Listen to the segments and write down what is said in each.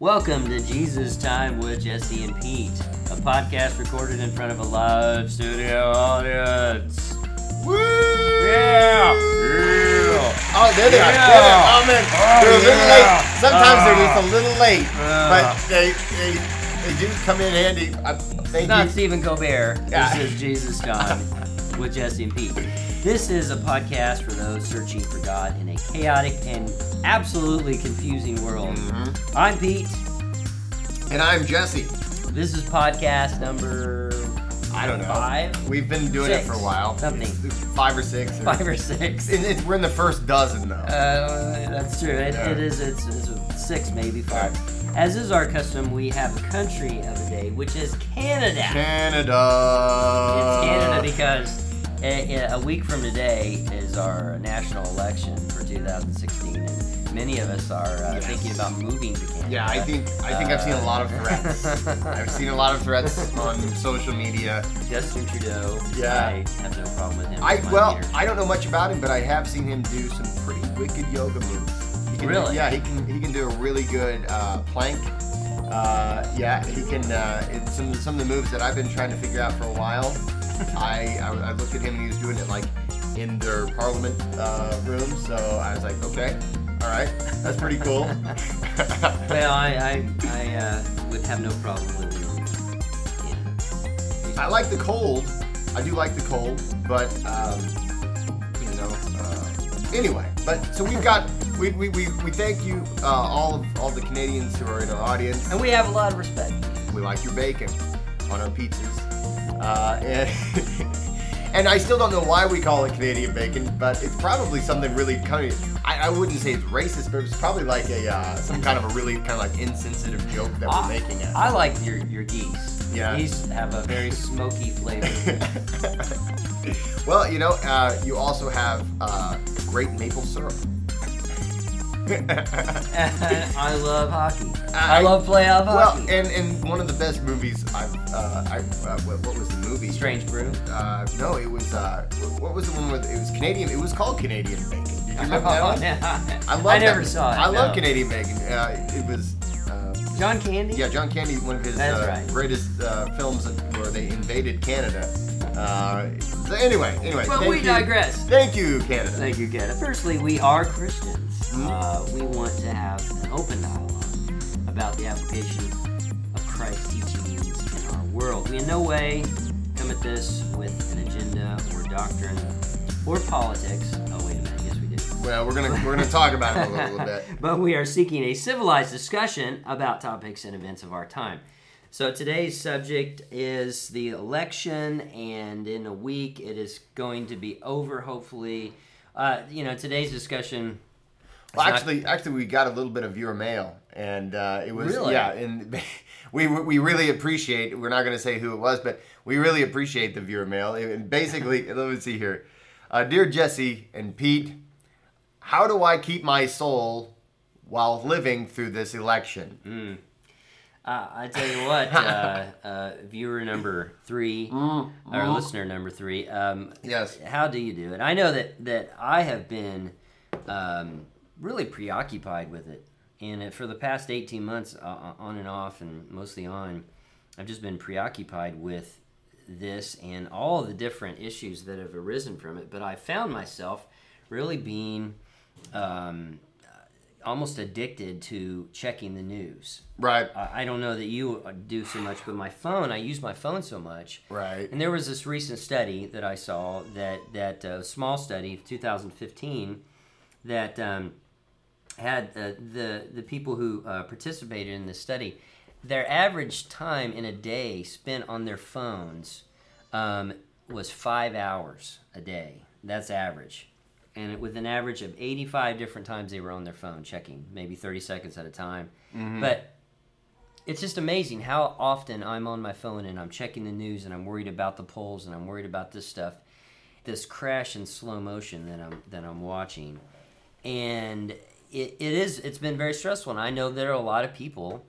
Welcome to Jesus Time with Jesse and Pete, a podcast recorded in front of a live studio audience. Woo! Yeah! Oh, there they are. Yeah. There they are. Oh, man. Oh, they're a little yeah. late. Sometimes they're just a little late, Ah. but they, they they do come in handy. I, thank Not you. Stephen Colbert. Yeah. This is Jesus Time with Jesse and Pete. This is a podcast for those searching for God in a chaotic and absolutely confusing world. Mhm. I'm Pete. And I'm Jesse. This is podcast number I don't know. five, We've been doing Six. it for a while. Something. It's- it's five or six. or- five or six. It's, we're in the first dozen though. Uh, that's true. It, Yeah. it is. It's, it's six, maybe five. As is our custom, we have a country of the day, which is Canada. Canada. It's Canada because a, a week from today is our national election for 2016, and many of us are uh, Yes. thinking about moving to Canada. Yeah, I think I think I've seen a lot of threats. I've seen a lot of threats on social media. Justin Trudeau. Yeah. I have no problem with him. I well, leader. I don't know much about him, but I have seen him do some pretty wicked yoga moves. He can, Really? Yeah, he can. He can do a really good uh, plank. Uh, yeah, he can. Uh, it's some some of the moves that I've been trying to figure out for a while. I, I I looked at him and he was doing it like in their parliament uh, room. So I was like, okay, all right, that's pretty cool. well, I I, I uh, would have no problem with him. I like the cold. I do like the cold, but um, you know. Uh, anyway, but so we've got we, we, we, we thank you uh, all of all the Canadians who are in our audience. And we have a lot of respect. We like your bacon on our pizzas, uh, and and I still don't know why we call it Canadian bacon, but it's probably something really kind of. I, I wouldn't say it's racist, but it's probably like a uh, some kind of a really kind of like insensitive joke that we're making it. I like your your geese. Yeah. Geese have a very smoky flavor. well, you know, uh, you also have uh, great maple syrup. I love hockey. I, I- love playoff well, hockey. and, and one of the best movies I've, uh, I, uh, what, what was the movie? Strange Brew. Uh, no, it was, uh, what was the one with, it was Canadian, it was called Canadian Bacon. Did you remember that one? I, love I never that. saw it. I love. Canadian Bacon. Uh, it was, uh, John Candy. yeah, John Candy, one of his right. greatest uh, films where they invaded Canada. Uh, so anyway, anyway. But we you. digress. Thank you, Canada. Thank you, Canada. Firstly, we are Christians. Uh, we want to have an open dialogue about the application of Christ's teachings in our world. We in no way come at this with an agenda or doctrine or politics. Oh, wait a minute. Yes, we do. Well, we're gonna we're gonna talk about it a little, little bit. but we are seeking a civilized discussion about topics and events of our time. So today's subject is the election, and in a week it is going to be over. Hopefully, uh, you know today's discussion. Well, not- actually, actually, we got a little bit of viewer mail, and uh, it was Really? yeah, and we we really appreciate. We're not going to say who it was, but we really appreciate the viewer mail. And basically, let me see here, uh, dear Jesse and Pete, how do I keep my soul while living through this election? Uh, I tell you what, uh, uh, viewer number three, or listener number three. Um, Yes. How do you do it? I know that that I have been um, really preoccupied with it, and uh, for the past eighteen months, uh, on and off, and mostly on, I've just been preoccupied with this and all the different issues that have arisen from it. But I found myself really being um, almost addicted to checking the news. Right, I I don't know that you do so much, but my phone, I use my phone so much. right, And there was this recent study that I saw that that uh, small study, 2015, that um, had uh, the the people who uh, participated in this study, their average time in a day spent on their phones um, was five hours a day. That's average, and it, with an average of 85 different times they were on their phone checking, maybe 30 seconds at a time. But it's just amazing how often I'm on my phone and I'm checking the news and I'm worried about the polls and I'm worried about this stuff, this crash in slow motion that I'm that I'm watching, and it, it is it's been very stressful. And I know there are a lot of people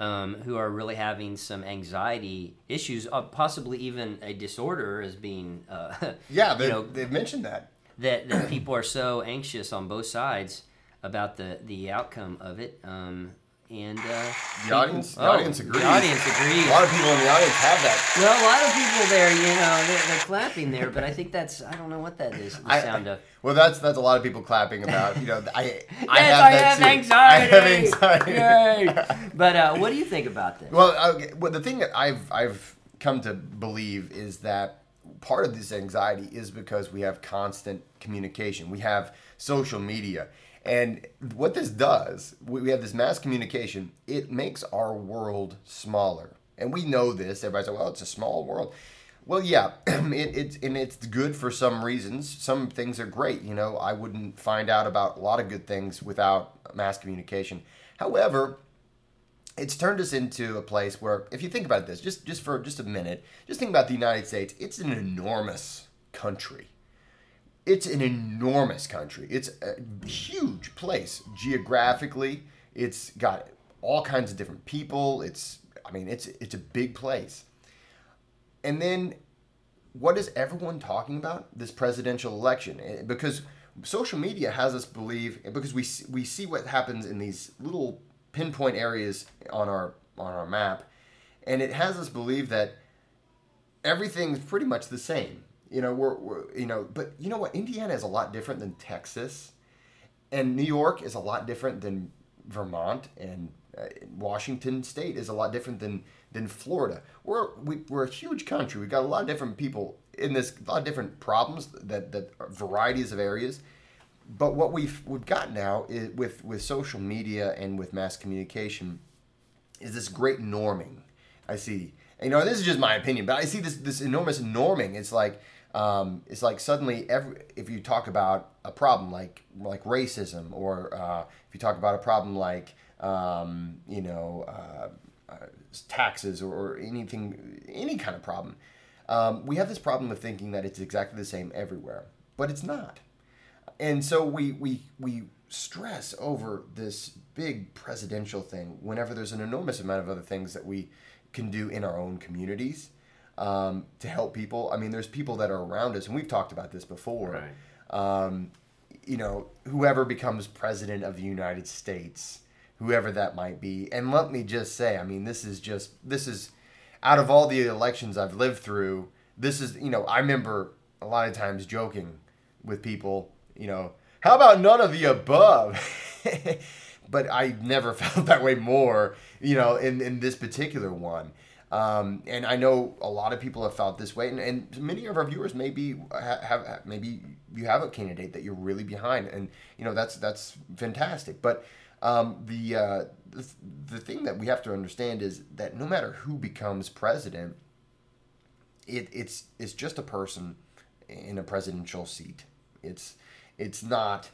um, who are really having some anxiety issues, uh, possibly even a disorder as being uh, yeah. you They, know, they've mentioned that. that, that people are so anxious on both sides about the, the outcome of it. Um, and uh, The audience, the oh, audience agrees. The audience agrees. A lot of people in the audience have that. Well, a lot of people there, you know, they're, they're clapping there, but I think that's I don't know what that is. The I- sound of. Well, that's that's a lot of people clapping about. You know, I I yes, have I that have too. anxiety. I have anxiety. Yay. But uh, what do you think about this? Well, okay, well, the thing that I've I've come to believe is that part of this anxiety is because we have constant communication. We have social media, and what this does, we have this mass communication. It makes our world smaller, and we know this. Everybody's like, "Well, it's a small world." Well, yeah, it, it's and it's good for some reasons. Some things are great. You know, I wouldn't find out about a lot of good things without mass communication. However, it's turned us into a place where if you think about this just just for just a minute just think about the united states it's an enormous country it's an enormous country. It's a huge place geographically. It's got all kinds of different people. It's i mean it's it's a big place. And then what is everyone talking about? This presidential election. Eh, because social media has us believe because we we see what happens in these little pinpoint areas on our on our map. And it has us believe that everything's pretty much the same you know we're, we're you know but you know what indiana is a lot different than texas and new york is a lot different than vermont and uh, washington state is a lot different than than florida we're we, we're a huge country we've got a lot of different people in this a lot of different problems that that are varieties of areas but what we've we've got now is with with social media and with mass communication is this great norming. I see. You know, this is just my opinion, but I see this this enormous norming. It's like um, it's like suddenly every if you talk about a problem like like racism, or uh, if you talk about a problem like um, you know uh, uh, taxes or, or anything any kind of problem, um, we have this problem of thinking that it's exactly the same everywhere, but it's not. And so we we we stress over this big presidential thing whenever there's an enormous amount of other things that we can do in our own communities um, to help people. I mean, there's people that are around us, and we've talked about this before. Um, you know, whoever becomes president of the United States, whoever that might be, and let me just say, I mean, this is just this is out of all the elections I've lived through, this is you know, I remember a lot of times joking with people, you know, how about none of the above? but I never felt that way more, you know, in, in this particular one. Um, and I know a lot of people have felt this way, and, and many of our viewers maybe have, have maybe you have a candidate that you're really behind, and you know that's that's fantastic. But um, the, uh, the the thing that we have to understand is that no matter who becomes president, it, it's it's just a person in a presidential seat. It's it's not.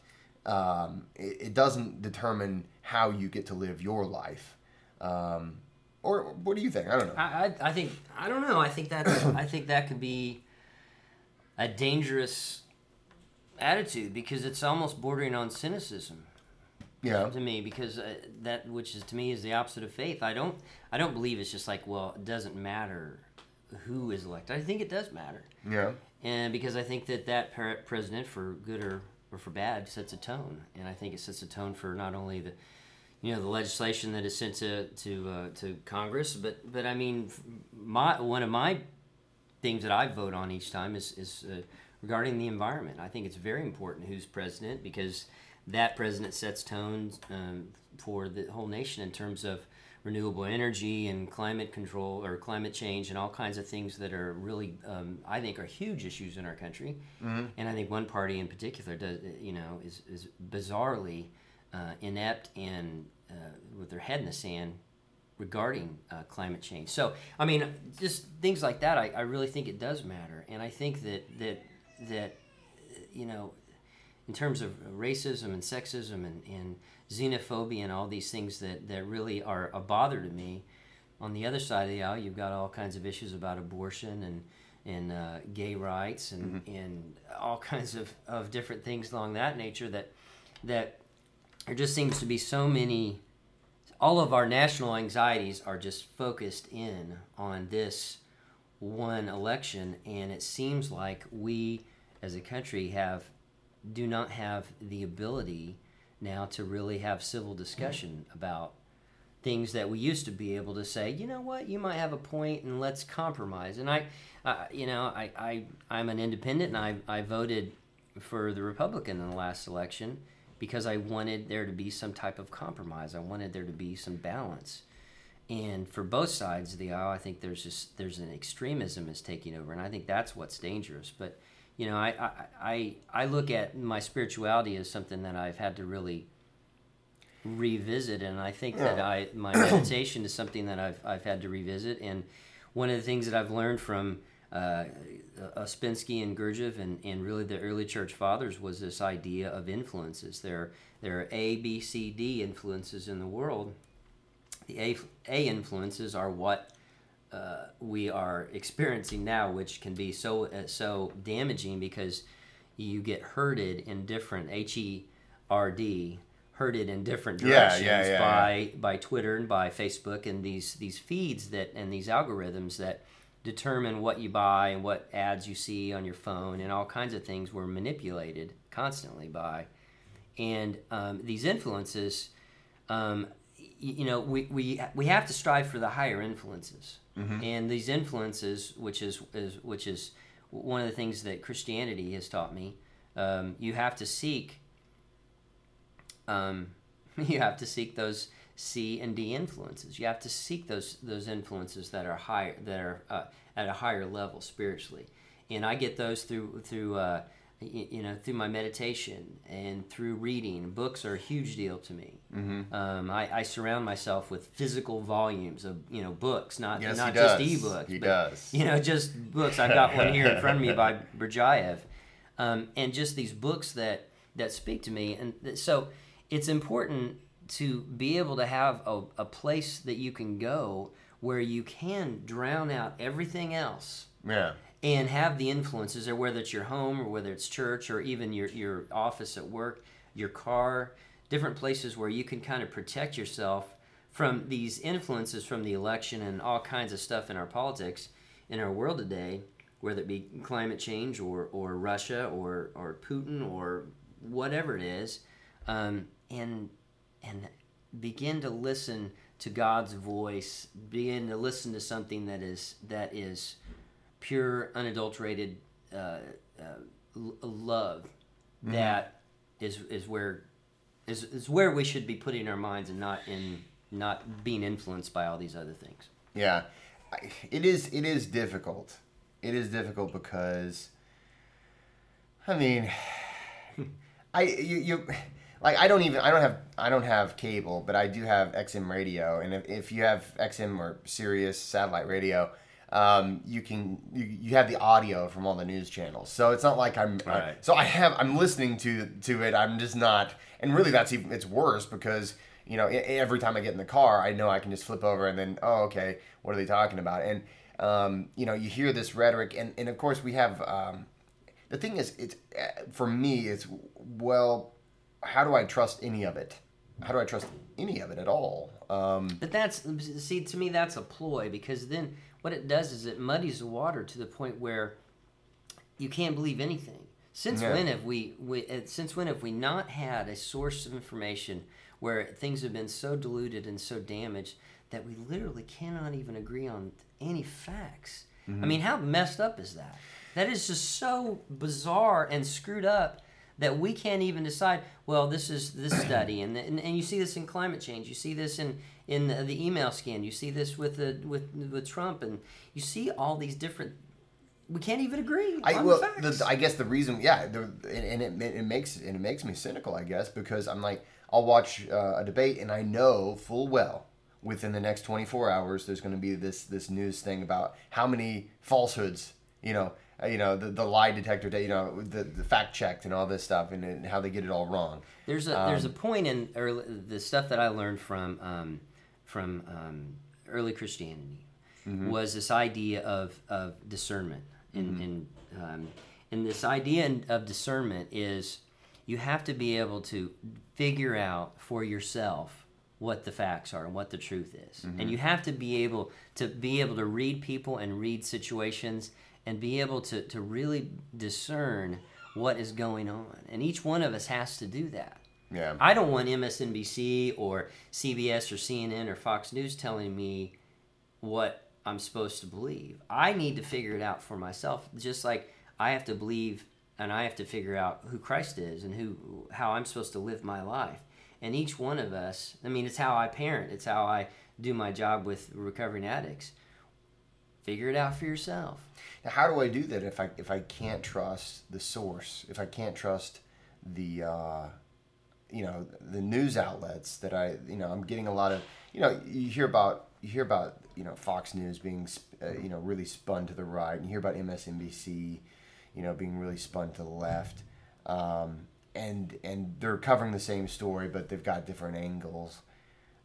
Um, it, it doesn't determine how you get to live your life. Um, or what do you think? I don't know. I, I, I think I don't know. I think that I think that could be a dangerous attitude because it's almost bordering on cynicism Yeah. to me because uh, that which is to me is the opposite of faith. I don't I don't believe it's just like well it doesn't matter who is elected. I think it does matter, Yeah. and because I think that that president for good or or for bad sets a tone, and I think it sets a tone for not only the you know the legislation that is sent to to uh, to Congress, but but I mean my one of my things that I vote on each time is is uh, regarding the environment. I think it's very important who's president because that president sets tones um, for the whole nation in terms of renewable energy and climate control or climate change and all kinds of things that are really um, I think are huge issues in our country. And I think one party in particular does you know is is bizarrely uh, inept and uh, with their head in the sand regarding uh, climate change. So, I mean, just things like that, I, I really think it does matter. And I think that, that, that you know, in terms of racism and sexism and, and xenophobia and all these things that, that really are a bother to me, on the other side of the aisle, you've got all kinds of issues about abortion and and uh, gay rights and, and all kinds of, of different things along that nature that that there just seems to be so many all of our national anxieties are just focused in on this one election and it seems like we as a country have do not have the ability now to really have civil discussion about things that we used to be able to say, you know what, you might have a point, and let's compromise. And I, uh, you know, I, I I'm an independent, and I I voted for the Republican in the last election because I wanted there to be some type of compromise. I wanted there to be some balance. And for both sides of the aisle, I think there's just there's an extremism is taking over, and I think that's what's dangerous. But you know, I I, I, I look at my spirituality as something that I've had to really revisit, and I think that I my meditation is something that I've I've had to revisit. And one of the things that I've learned from uh, and Gurdjieff and, and really the early church fathers was this idea of influences. There, there are A, B, C, D influences in the world. The A, A influences are what uh, we are experiencing now, which can be so uh, so damaging because you get herded in different H E R D herded in different directions Yeah, yeah, yeah, by by Twitter and by Facebook and these these feeds that and these algorithms that determine what you buy and what ads you see on your phone and all kinds of things were manipulated constantly by. And um, these influences um, you know we, we we have to strive for the higher influences. And these influences which is, is which is one of the things that christianity has taught me um, you have to seek um, you have to seek those C and D influences. You have to seek those those influences that are higher that are uh, at a higher level spiritually, and I get those through through uh, you know through my meditation and through reading. Books are a huge deal to me. Mm-hmm. Um, I, I surround myself with physical volumes of you know books, not Yes, not just does. ebooks. He but, does. You know, just books. I've got one here in front of me by Berdyaev, um, and just these books that that speak to me. And th- so it's important to be able to have a, a place that you can go where you can drown out everything else Yeah. and have the influences or whether it's your home or whether it's church or even your, your office at work your car different places where you can kind of protect yourself from these influences from the election and all kinds of stuff in our politics in our world today whether it be climate change or, or russia or, or putin or whatever it is um, and and begin to listen to god's voice begin to listen to something that is that is pure, unadulterated uh, uh, love that is is where is, is where we should be putting our minds and not in not being influenced by all these other things. Yeah, it is. It is difficult. It is difficult because, I mean, I you, you like I don't even I don't have I don't have cable, but I do have XM radio, and if, if you have XM or Sirius satellite radio. Um, you can you, you have the audio from all the news channels, so it's not like I'm. I- Right. so I have I'm listening to to it. I'm just not, and really that's even it's worse because you know every time I get in the car, I know I can just flip over and then oh okay, what are they talking about? And um, you know you hear this rhetoric, and and of course we have um, the thing is it's uh, for me it's well, how do I trust any of it? How do I trust any of it at all? Um, But that's see to me that's a ploy because then what it does is it muddies the water to the point where you can't believe anything. Since Yeah. when have we, we uh, since when have we not had a source of information where things have been so diluted and so damaged that we literally cannot even agree on any facts? I mean, how messed up is that? That is just so bizarre and screwed up that we can't even decide. Well, this is this study, and, and and you see this in climate change. You see this in in the, the email scan. You see this with the with with Trump, and you see all these different. We can't even agree I well, the the, I guess the reason, yeah, the, and, and it, it makes and it makes me cynical, I guess, because I'm like, I'll watch uh, a debate, and I know full well within the next 24 hours there's going to be this this news thing about how many falsehoods, you know, you know, the, the lie detector, that you know, the, the fact checked and all this stuff, and, and how they get it all wrong. There's a there's a point in early, the stuff that I learned from um, from um, early Christianity was this idea of, of discernment. And and, um, and this idea of discernment is you have to be able to figure out for yourself what the facts are and what the truth is. And you have to be able to be able to read people and read situations and be able to, to really discern what is going on and each one of us has to do that Yeah. I don't want MSNBC or CBS or CNN or Fox News telling me what I'm supposed to believe. I need to figure it out for myself. Just like I have to believe and I have to figure out who Christ is and who how I'm supposed to live my life. And each one of us, I mean, it's how I parent. It's how I do my job with recovering addicts. Figure it out for yourself. Now, how do I do that if I if I can't trust the source? If I can't trust the uh, you know the news outlets that I you know I'm getting a lot of you know you hear about you hear about you know Fox News being uh, you know really spun to the right, and you hear about MSNBC you know being really spun to the left, um, and and they're covering the same story, but they've got different angles.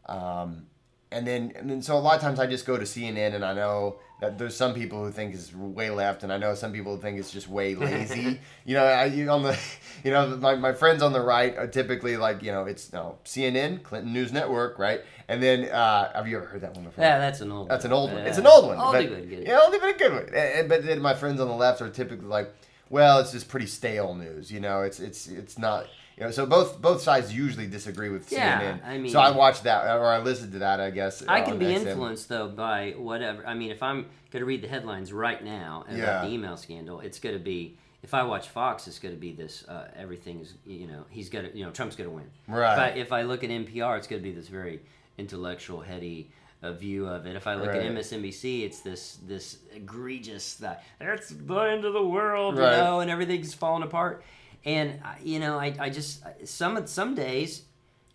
Um, and then and then so a lot of times I just go to CNN and I know that there's some people who think it's way left and I know some people think it's just way lazy. you know, I you on the you know my, my friends on the right are typically like you know it's no CNN Clinton News Network right and then uh, have you ever heard that one before? Yeah, that's an old. One. That's one. an old one. Yeah. It's an old one. Oldie but, but good. Yeah, oldie but a good one. And- and- but then my friends on the left are typically like, well, it's just pretty stale news. You know, it's it's it's not. You know, so both both sides usually disagree with Yeah, CNN. I mean- so I watched that or I listened to that. I guess I can be influenced though by whatever. I mean, if I'm going to read the headlines right now about Yeah. the email scandal, it's going to be. If I watch Fox, it's going to be this. Uh, everything is, you know, he's going to, you know, Trump's going to win. Right. If I, if I look at NPR, it's going to be this very intellectual, heady uh, view of it. If I look Right. at MSNBC, it's this this egregious that that's the end of the world, Right. you know, and everything's falling apart. And you know, I, I just some some days,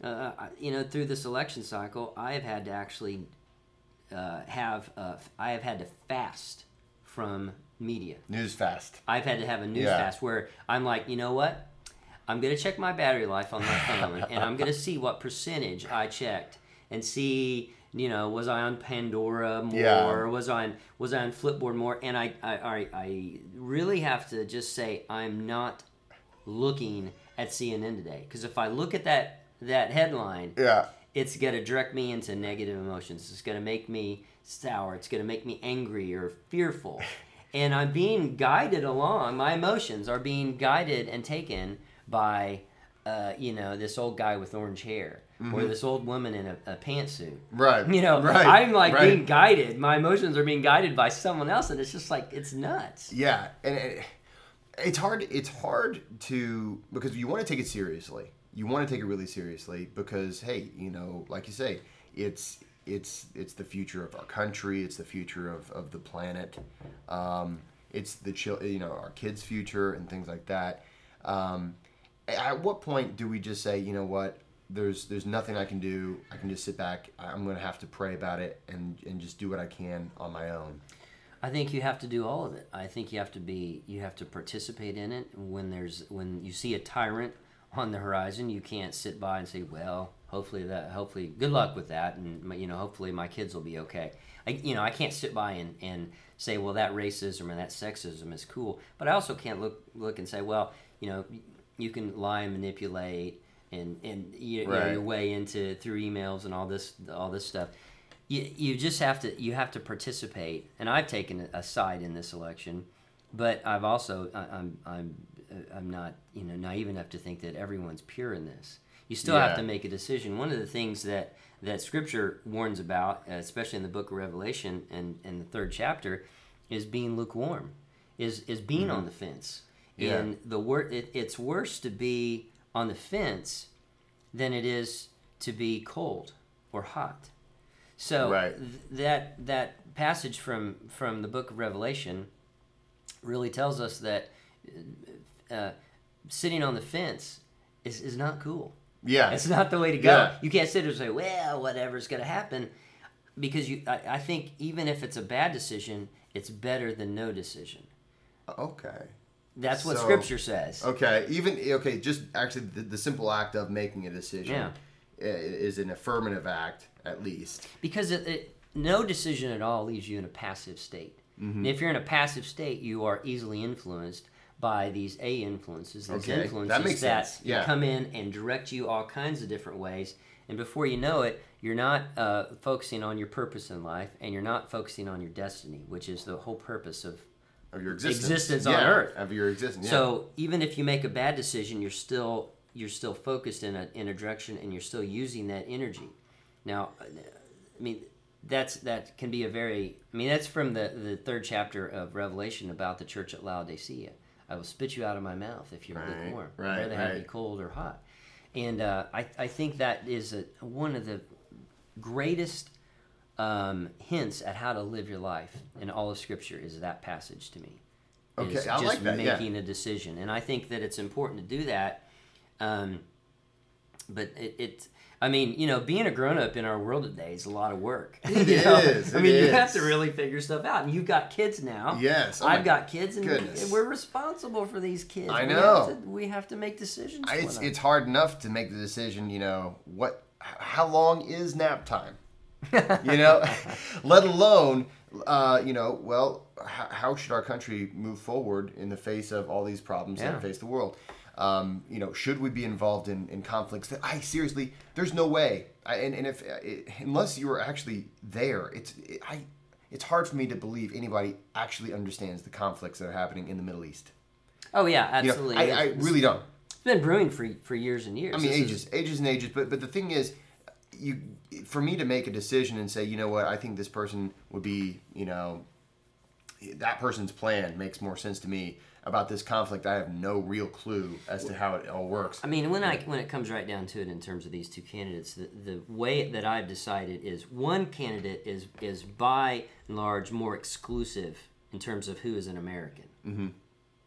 uh, you know, through this election cycle, I have had to actually uh, have uh, I have had to fast from media. News fast. I've had to have a news Yeah. fast where I'm like, you know what? I'm gonna check my battery life on my phone, and I'm gonna see what percentage I checked, and see, you know, was I on Pandora more, Yeah. was I on was I on Flipboard more, and I I, I I really have to just say I'm not looking at CNN today because if I look at that that headline, Yeah. it's going to direct me into negative emotions. It's going to make me sour. It's going to make me angry or fearful. And I'm being guided along. My emotions are being guided and taken by, uh, you know, this old guy with orange hair or this old woman in a, a pantsuit. Right. You know, Right. I'm like right. being guided. My emotions are being guided by someone else, and it's just like it's nuts. Yeah, and it, it's hard. It's hard to because you want to take it seriously. You want to take it really seriously because hey, you know, like you say, it's it's it's the future of our country. It's the future of, of the planet. Um, it's the chil- you know our kids' future and things like that. Um, at what point do we just say, you know what? There's there's nothing I can do. I can just sit back. I'm to have to pray about it and and just do what I can on my own. I think you have to do all of it. I think you have to be you have to participate in it when there's when you see a tyrant on the horizon, you can't sit by and say, "Well, hopefully that hopefully good luck with that and you know, hopefully my kids will be okay." I you know, I can't sit by and and say, "Well, that racism and that sexism is cool." But I also can't look look and say, "Well, you know, you can lie and manipulate and and you, you know, your way into through emails and all this all this stuff." You, you just have to you have to participate and i've taken a side in this election but i've also I, i'm i'm uh, i'm not you know naive enough to think that everyone's pure in this. You still Yeah. have to make a decision. One of the things that that scripture warns about especially in the book of revelation and in the third chapter is being lukewarm is is being on the fence. Yeah. and the wor- it, it's worse to be on the fence than it is to be cold or hot so Right. th- that that passage from from the book of Revelation really tells us that uh, sitting on the fence is, is not cool. Yeah. It's not the way to go. Yeah. You can't sit there and say, "Well, whatever's going to happen," because you. I, I think even if it's a bad decision, it's better than no decision. okay. That's what So- Scripture says. Okay, even okay, just actually the, the simple act of making a decision Yeah. is an affirmative act at least. because it, it, no decision at all leaves you in a passive state. Mm-hmm. And if you're in a passive state, you are easily influenced by these A influences, these Okay, that influences makes sense, yeah. come in and direct you all kinds of different ways. And before you know it, you're not uh, focusing on your purpose in life, and you're not focusing on your destiny, which is the whole purpose of. Of your existence, Existence on Earth. of your existence. Yeah. So even if you make a bad decision, you're still you're still focused in a in a direction and you're still using that energy. Now, uh, I mean that's that can be a very I mean that's from the the third chapter of Revelation about the church at Laodicea. I will spit you out of my mouth if you're Right, lukewarm. right, Rather have you right. cold or hot. And uh, I I think that is a, one of the greatest um, hints at how to live your life in all of Scripture is that passage to me. Okay, is I just like that, yeah. making a decision, and I think that it's important to do that. Um, but it, it, I mean, you know, being a grown up in our world today is a lot of work. It is, I it mean, you is. have to really figure stuff out, and you've got kids now. Yes, oh I've got kids, and goodness. we're responsible for these kids. I We know. have to, we have to make decisions. I- it's it's hard enough to make the decision. You know what? How long is nap time? you know, let alone uh, you know. Well, how, how should our country move forward in the face of all these problems Yeah. that face the world? Um, you know, should we be involved in, in conflicts that I seriously? There's no way. I, and and if it, unless you are actually there, it's it, I. It's hard for me to believe anybody actually understands the conflicts that are happening in the Middle East. oh yeah, You know, absolutely. I, I really don't. it's been brewing for for years and years. I mean, This is- ages, ages and ages. But but the thing is, you for me to make a decision and say, you know what, I think this person would be, you know, that person's plan makes more sense to me about this conflict. I have no real clue as to how it all works. I mean, when I when it comes right down to it, in terms of these two candidates, the, the way that I've decided is one candidate is is by and large more exclusive in terms of who is an American. Mm-hmm.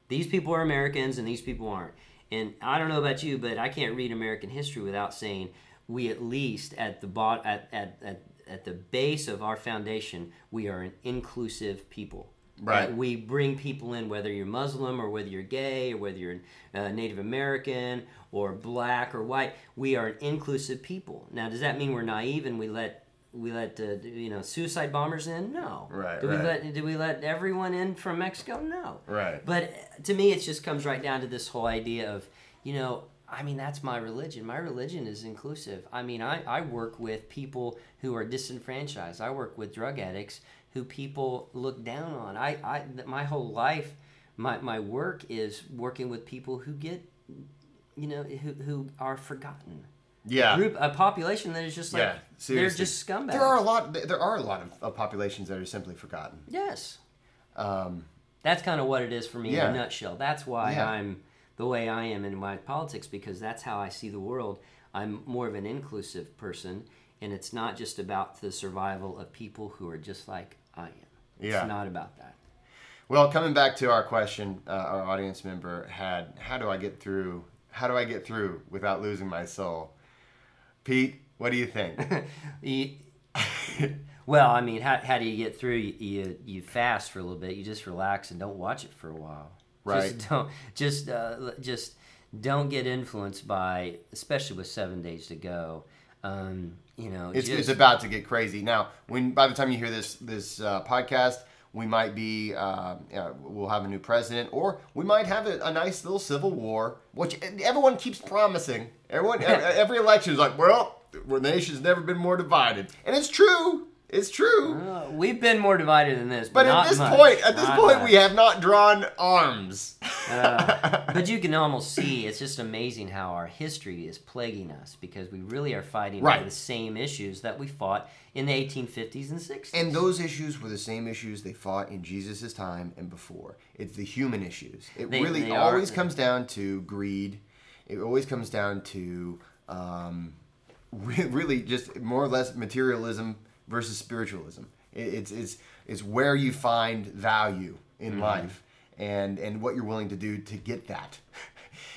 These people are Americans, and these people aren't. And I don't know about you, but I can't read American history without saying we at least at the bot at, at, at, at the base of our foundation we are an inclusive people. Right. That we bring people in, whether you're Muslim or whether you're gay or whether you're uh, Native American or black or white. We are an inclusive people. Now, does that mean we're naive and we let we let uh, you know suicide bombers in? No. Right, Do we right. let do we let everyone in from Mexico? No. Right. But uh, to me, it just comes right down to this whole idea of you know. I mean, that's my religion. My religion is inclusive. I mean, I, I work with people who are disenfranchised. I work with drug addicts who people look down on. I, I my whole life, my, my work is working with people who get, you know, who, who are forgotten. yeah. Group a population that is just like yeah. they're just scumbags. There are a lot. There are a lot of, of populations that are simply forgotten. yes, Um, that's kind of what it is for me Yeah. in a nutshell. That's why Yeah. I'm the way I am in my politics because that's how I see the world. I'm more of an inclusive person, and it's not just about the survival of people who are just like I am. Yeah. Not about that. Well, coming back to our question, uh, our audience member had, how do I get through? How do I get through without losing my soul? Pete, what do you think? You, well, I mean, how, how do you get through? You, you you fast for a little bit. You just relax and don't watch it for a while. Right. Just don't just uh, just don't get influenced by, especially with seven days to go. Um, you know, It's, just, it's about to get crazy now. When by the time you hear this this uh, podcast, we might be uh, uh, we'll have a new president, or we might have a, a nice little civil war, which everyone keeps promising. Everyone, every, every election is like, well, the nation's never been more divided, and it's true. It's true. Uh, we've been more divided than this, But but, at this much. point, at this Not point, much. we have not drawn arms. Uh, but you can almost see it's just amazing how our history is plaguing us because we really are fighting Right. the same issues that we fought in the 1850s and 60s. And those issues were the same issues they fought in Jesus' time and before. It's the human issues. It They- really they are- always comes down to greed. It always comes down to um, re- really just more or less materialism versus spiritualism. It, it's it's it's where you find value in Mm-hmm. life and and what you're willing to do to get that.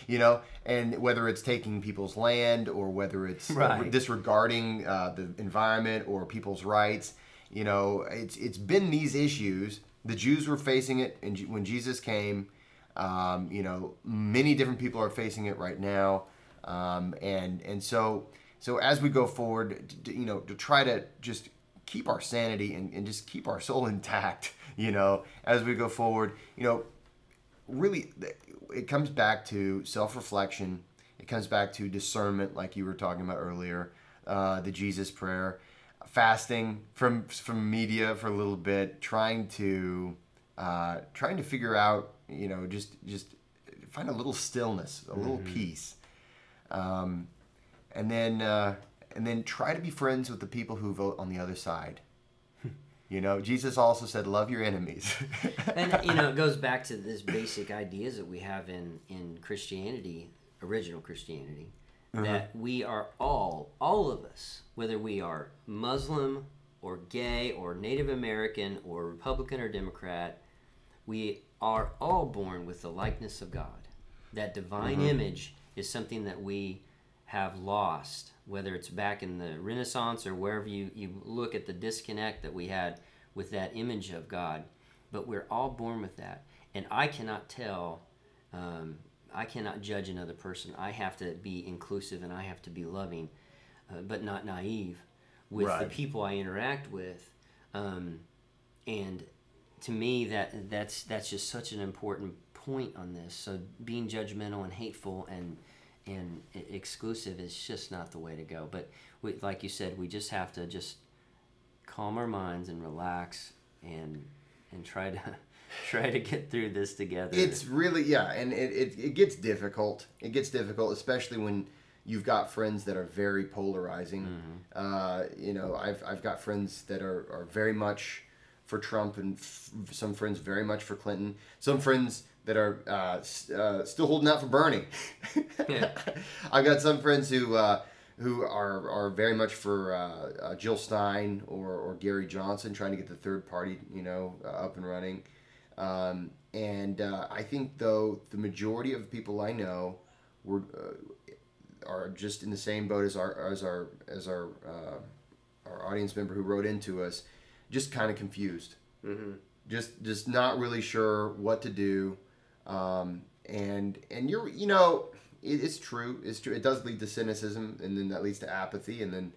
You know, and whether it's taking people's land or whether it's Right. disregarding uh, the environment or people's rights, you know, it's it's been these issues. The Jews were facing it Je- when Jesus came. Um, you know, many different people are facing it right now, um, and and so so as we go forward, to, you know, to try to just keep our sanity and, and just keep our soul intact, you know, as we go forward, you know, really it comes back to self-reflection. It comes back to discernment like you were talking about earlier uh, the jesus prayer. Fasting from from media for a little bit trying to uh, trying to figure out you know just just find a little stillness a little peace. Um, and then uh, and then try to be friends with the people who vote on the other side. You know, Jesus also said, "Love your enemies." and you know, it goes back to this basic ideas that we have in in Christianity, original Christianity, Uh-huh. that we are all, all of us, whether we are Muslim or gay or Native American or Republican or Democrat, we are all born with the likeness of God. That divine Mm-hmm. image is something that we have lost, whether it's back in the Renaissance or wherever you, you look at the disconnect that we had with that image of God. But we're all born with that. And I cannot tell, um, I cannot judge another person. I have to be inclusive and I have to be loving, uh, but not naive with the people I interact with. Um, and to me that that's that's just such an important point on this so being judgmental and hateful and and exclusive is just not the way to go but we, like you said we just have to just calm our minds and relax and and try to try to get through this together It's really yeah, and it, it, it gets difficult. It gets difficult, especially when you've got friends that are very polarizing. Uh, you know, I've I've got friends that are, are very much for Trump, and f- some friends very much for Clinton. Some friends that are uh, uh, still holding out for Bernie. Yeah. I've got some friends who. Uh, who are, are very much for uh, uh, Jill Stein or, or Gary Johnson, trying to get the third party, you know, uh, up and running. Um, and uh, I think, though, the majority of people I know were uh, are just in the same boat as our as our as our uh, our audience member who wrote into us, just kind of confused, mm-hmm. just just not really sure what to do, um, and and you're you know it, it's true. It's true. It does lead to cynicism and then that leads to apathy and then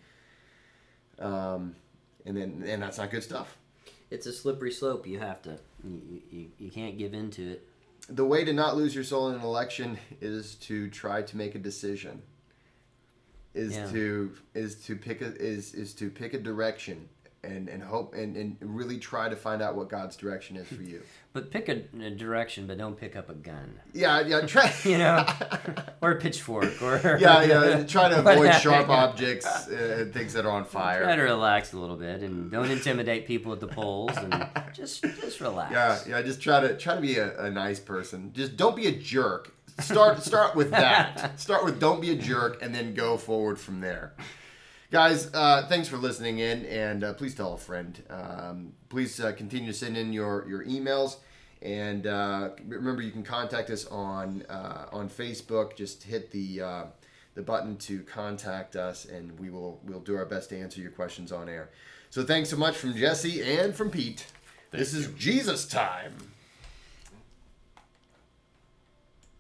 um, and then and that's not good stuff. it's a slippery slope. You have to you, you, you can't give in to it. The way to not lose your soul in an election is to try to make a decision. Is Yeah. to is to pick a is is to pick a direction and and hope and, and really try to find out what god's direction is for you. But pick a, a direction but don't pick up a gun. Yeah yeah try you know? Or a pitchfork or yeah yeah try to avoid sharp objects uh, and things that are on fire. Try to relax a little bit and don't intimidate people at the polls and just just relax. yeah yeah just try to try to be a, a nice person. Just don't be a jerk. Start start with that. Start with don't be a jerk and then go forward from there guys uh, thanks for listening in and uh, please tell a friend. Um, please uh, continue to send in your your emails and uh, remember you can contact us on uh, on facebook. Just hit the uh, the button to contact us and we will we'll do our best to answer your questions on air. So thanks so much from jesse and from pete. This is jesus time